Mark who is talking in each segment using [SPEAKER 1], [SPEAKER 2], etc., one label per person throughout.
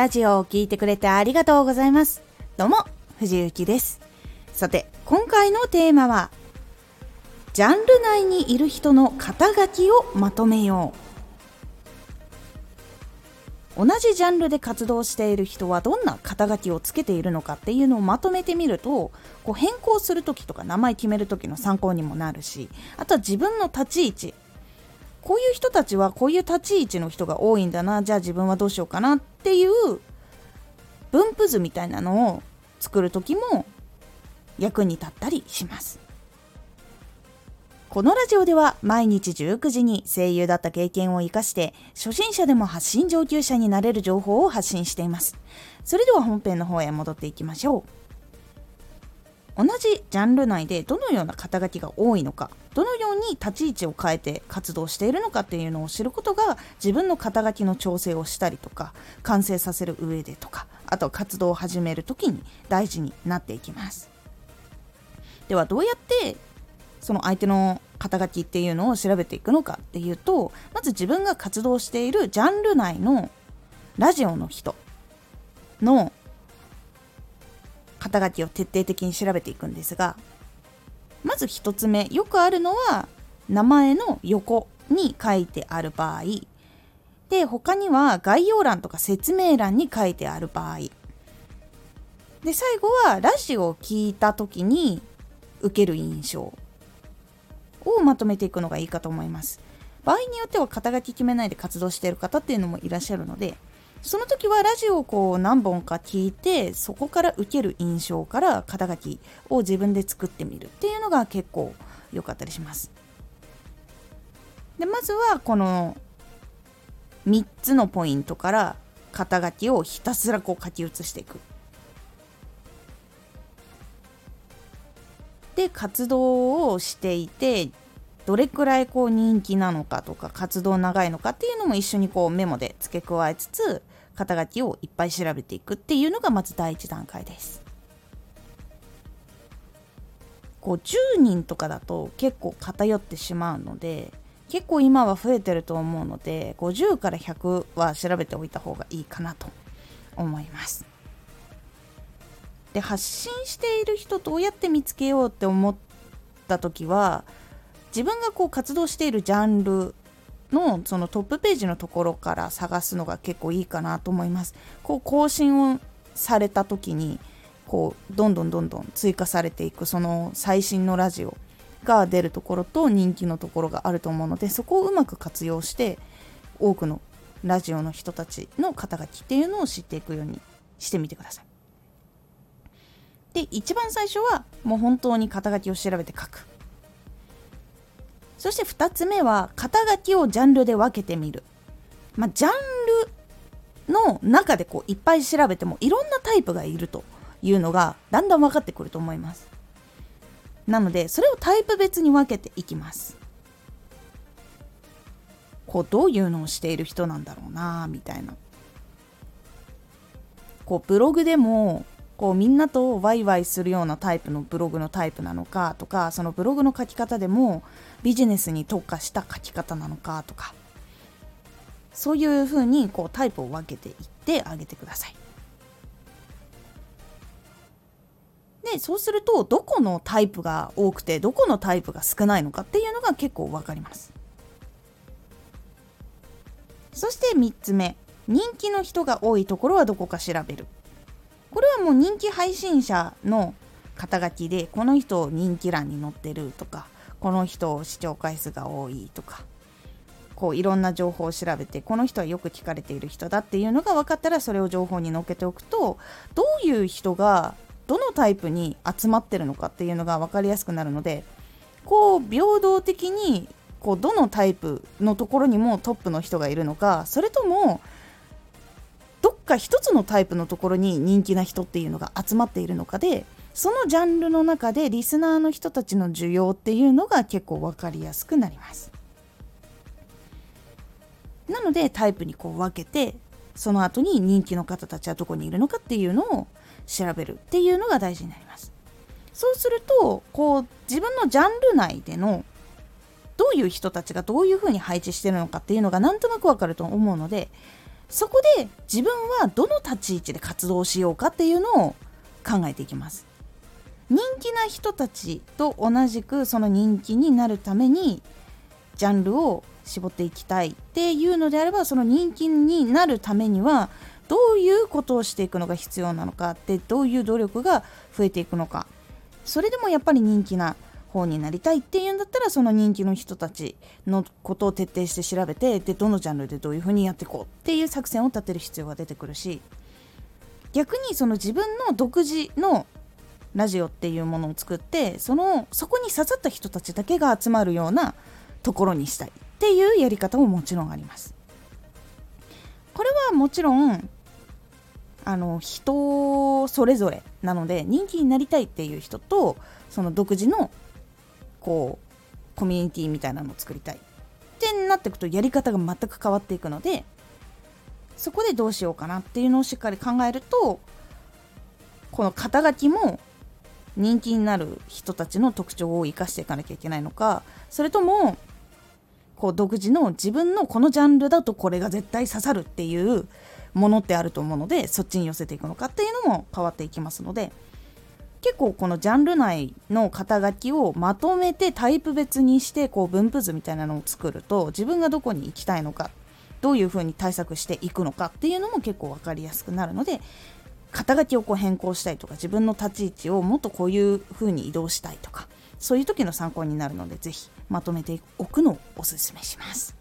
[SPEAKER 1] ラジオを聴いてくれてありがとうございます。どうも、藤幸です。さて、今回のテーマは、ジャンル内にいる人の肩書きをまとめよう。同じジャンルで活動している人はどんな肩書きをつけているのかっていうのをまとめてみるとこう変更する時とか名前決める時の参考にもなるしあとは自分の立ち位置こういう人たちはこういう立ち位置の人が多いんだなじゃあ自分はどうしようかなっていう分布図みたいなのを作る時も役に立ったりします。このラジオでは毎日19時に声優だった経験を生かして初心者でも発信上級者になれる情報を発信しています。それでは本編の方へ戻っていきましょう。同じジャンル内でどのような肩書きが多いのかどのように立ち位置を変えて活動しているのかっていうのを知ることが自分の肩書きの調整をしたりとか完成させる上でとかあと活動を始める時に大事になっていきます。ではどうやってその相手の肩書きっていうのを調べていくのかっていうとまず自分が活動しているジャンル内のラジオの人の肩書きを徹底的に調べていくんですがまず1つ目よくあるのは名前の横に書いてある場合。で他には概要欄とか説明欄に書いてある場合。で最後はラジオを聞いた時に受ける印象。をまとめていくのがいいかと思います。場合によっては肩書き決めないで活動している方っていうのもいらっしゃるのでその時はラジオをこう何本か聞いてそこから受ける印象から肩書きを自分で作ってみるっていうのが結構良かったりします。でまずはこの3つのポイントから肩書きをひたすらこう書き写していく。で活動をしていてどれくらいこう人気なのかとか活動長いのかっていうのも一緒にこうメモで付け加えつつ肩書きをいっぱい調べていくっていうのがまず第一段階です。こう10人とかだと結構偏ってしまうので結構今は増えてると思うので50から100は調べておいた方がいいかなと思います。で発信している人どうやって見つけようって思った時は自分がこう活動しているジャンルのそのトップページのところから探すのが結構いいかなと思います。こう更新をされた時にこうどんどんどんどん追加されていくその最新のラジオが出るところと人気のところがあると思うのでそこをうまく活用して多くのラジオの人たちの肩書きっていうのを知っていくようにしてみてください。で一番最初はもう本当に肩書きを調べて書くそして2つ目は肩書きをジャンルで分けてみる。まあ、ジャンルの中でこういっぱい調べてもいろんなタイプがいるというのがだんだん分かってくると思います。なのでそれをタイプ別に分けていきます。こうどういうのをしている人なんだろうなみたいな。こうブログでもこうみんなとワイワイするようなタイプのブログのタイプなのかとかそのブログの書き方でもビジネスに特化した書き方なのかとかそういうふうにこうタイプを分けていってあげてください。でそうするとどこのタイプが多くてどこのタイプが少ないのかっていうのが結構分かります。そして3つ目人気の人が多いところはどこか調べるこれはもう人気配信者の肩書きでこの人人気欄に載ってるとかこの人視聴回数が多いとかこういろんな情報を調べてこの人はよく聞かれている人だっていうのが分かったらそれを情報に載っけておくとどういう人がどのタイプに集まってるのかっていうのが分かりやすくなるのでこう平等的にこうどのタイプのところにもトップの人がいるのかそれともか一つのタイプのところに人気な人っていうのが集まっているのかでそのジャンルの中でリスナーの人たちの需要っていうのが結構分かりやすくなります。なのでタイプにこう分けてその後に人気の方たちはどこにいるのかっていうのを調べるっていうのが大事になります。そうするとこう自分のジャンル内でのどういう人たちがどういうふうに配置してるのかっていうのがなんとなくわかると思うのでそこで自分はどの立ち位置で活動しようかっていうのを考えていきます。人気な人たちと同じくその人気になるためにジャンルを絞っていきたいっていうのであればその人気になるためにはどういうことをしていくのが必要なのかってどういう努力が増えていくのか。それでもやっぱり人気な方になりたいっていうんだったらその人気の人たちのことを徹底して調べてでどのジャンルでどういうふうにやっていこうっていう作戦を立てる必要が出てくるし逆にその自分の独自のラジオっていうものを作ってそのそこに刺さった人たちだけが集まるようなところにしたいっていうやり方ももちろんあります。これはもちろんあの人それぞれなので人気になりたいっていう人とその独自のこうコミュニティみたいなのを作りたいってなっていくとやり方が全く変わっていくのでそこでどうしようかなっていうのをしっかり考えるとこの肩書きも人気になる人たちの特徴を生かしていかなきゃいけないのかそれともこう独自の自分のこのジャンルだとこれが絶対刺さるっていうものってあると思うのでそっちに寄せていくのかっていうのも変わっていきますので結構このジャンル内の肩書きをまとめてタイプ別にしてこう分布図みたいなのを作ると自分がどこに行きたいのかどういうふうに対策していくのかっていうのも結構分かりやすくなるので肩書きをこう変更したいとか自分の立ち位置をもっとこういうふうに移動したいとかそういう時の参考になるので是非まとめておくのをおすすめします。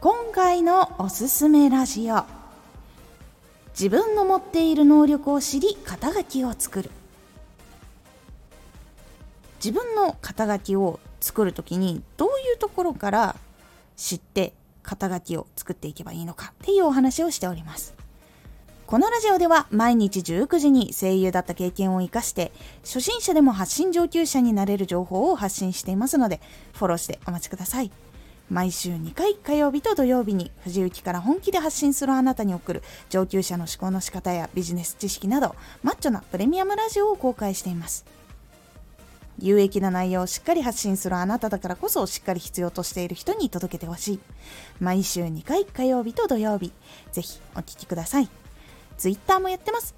[SPEAKER 1] 今回のおすすめラジオ。自分の持っている能力を知り肩書きを作る。自分の肩書きを作る時にどういうところから知って肩書きを作っていけばいいのかっていうお話をしております。このラジオでは毎日19時に声優だった経験を生かして初心者でも発信上級者になれる情報を発信していますのでフォローしてお待ちください。毎週2回火曜日と土曜日に藤雪から本気で発信するあなたに送る上級者の思考の仕方やビジネス知識などマッチョなプレミアムラジオを公開しています。有益な内容をしっかり発信するあなただからこそしっかり必要としている人に届けてほしい。毎週2回火曜日と土曜日ぜひお聴きください。Twitter もやってます。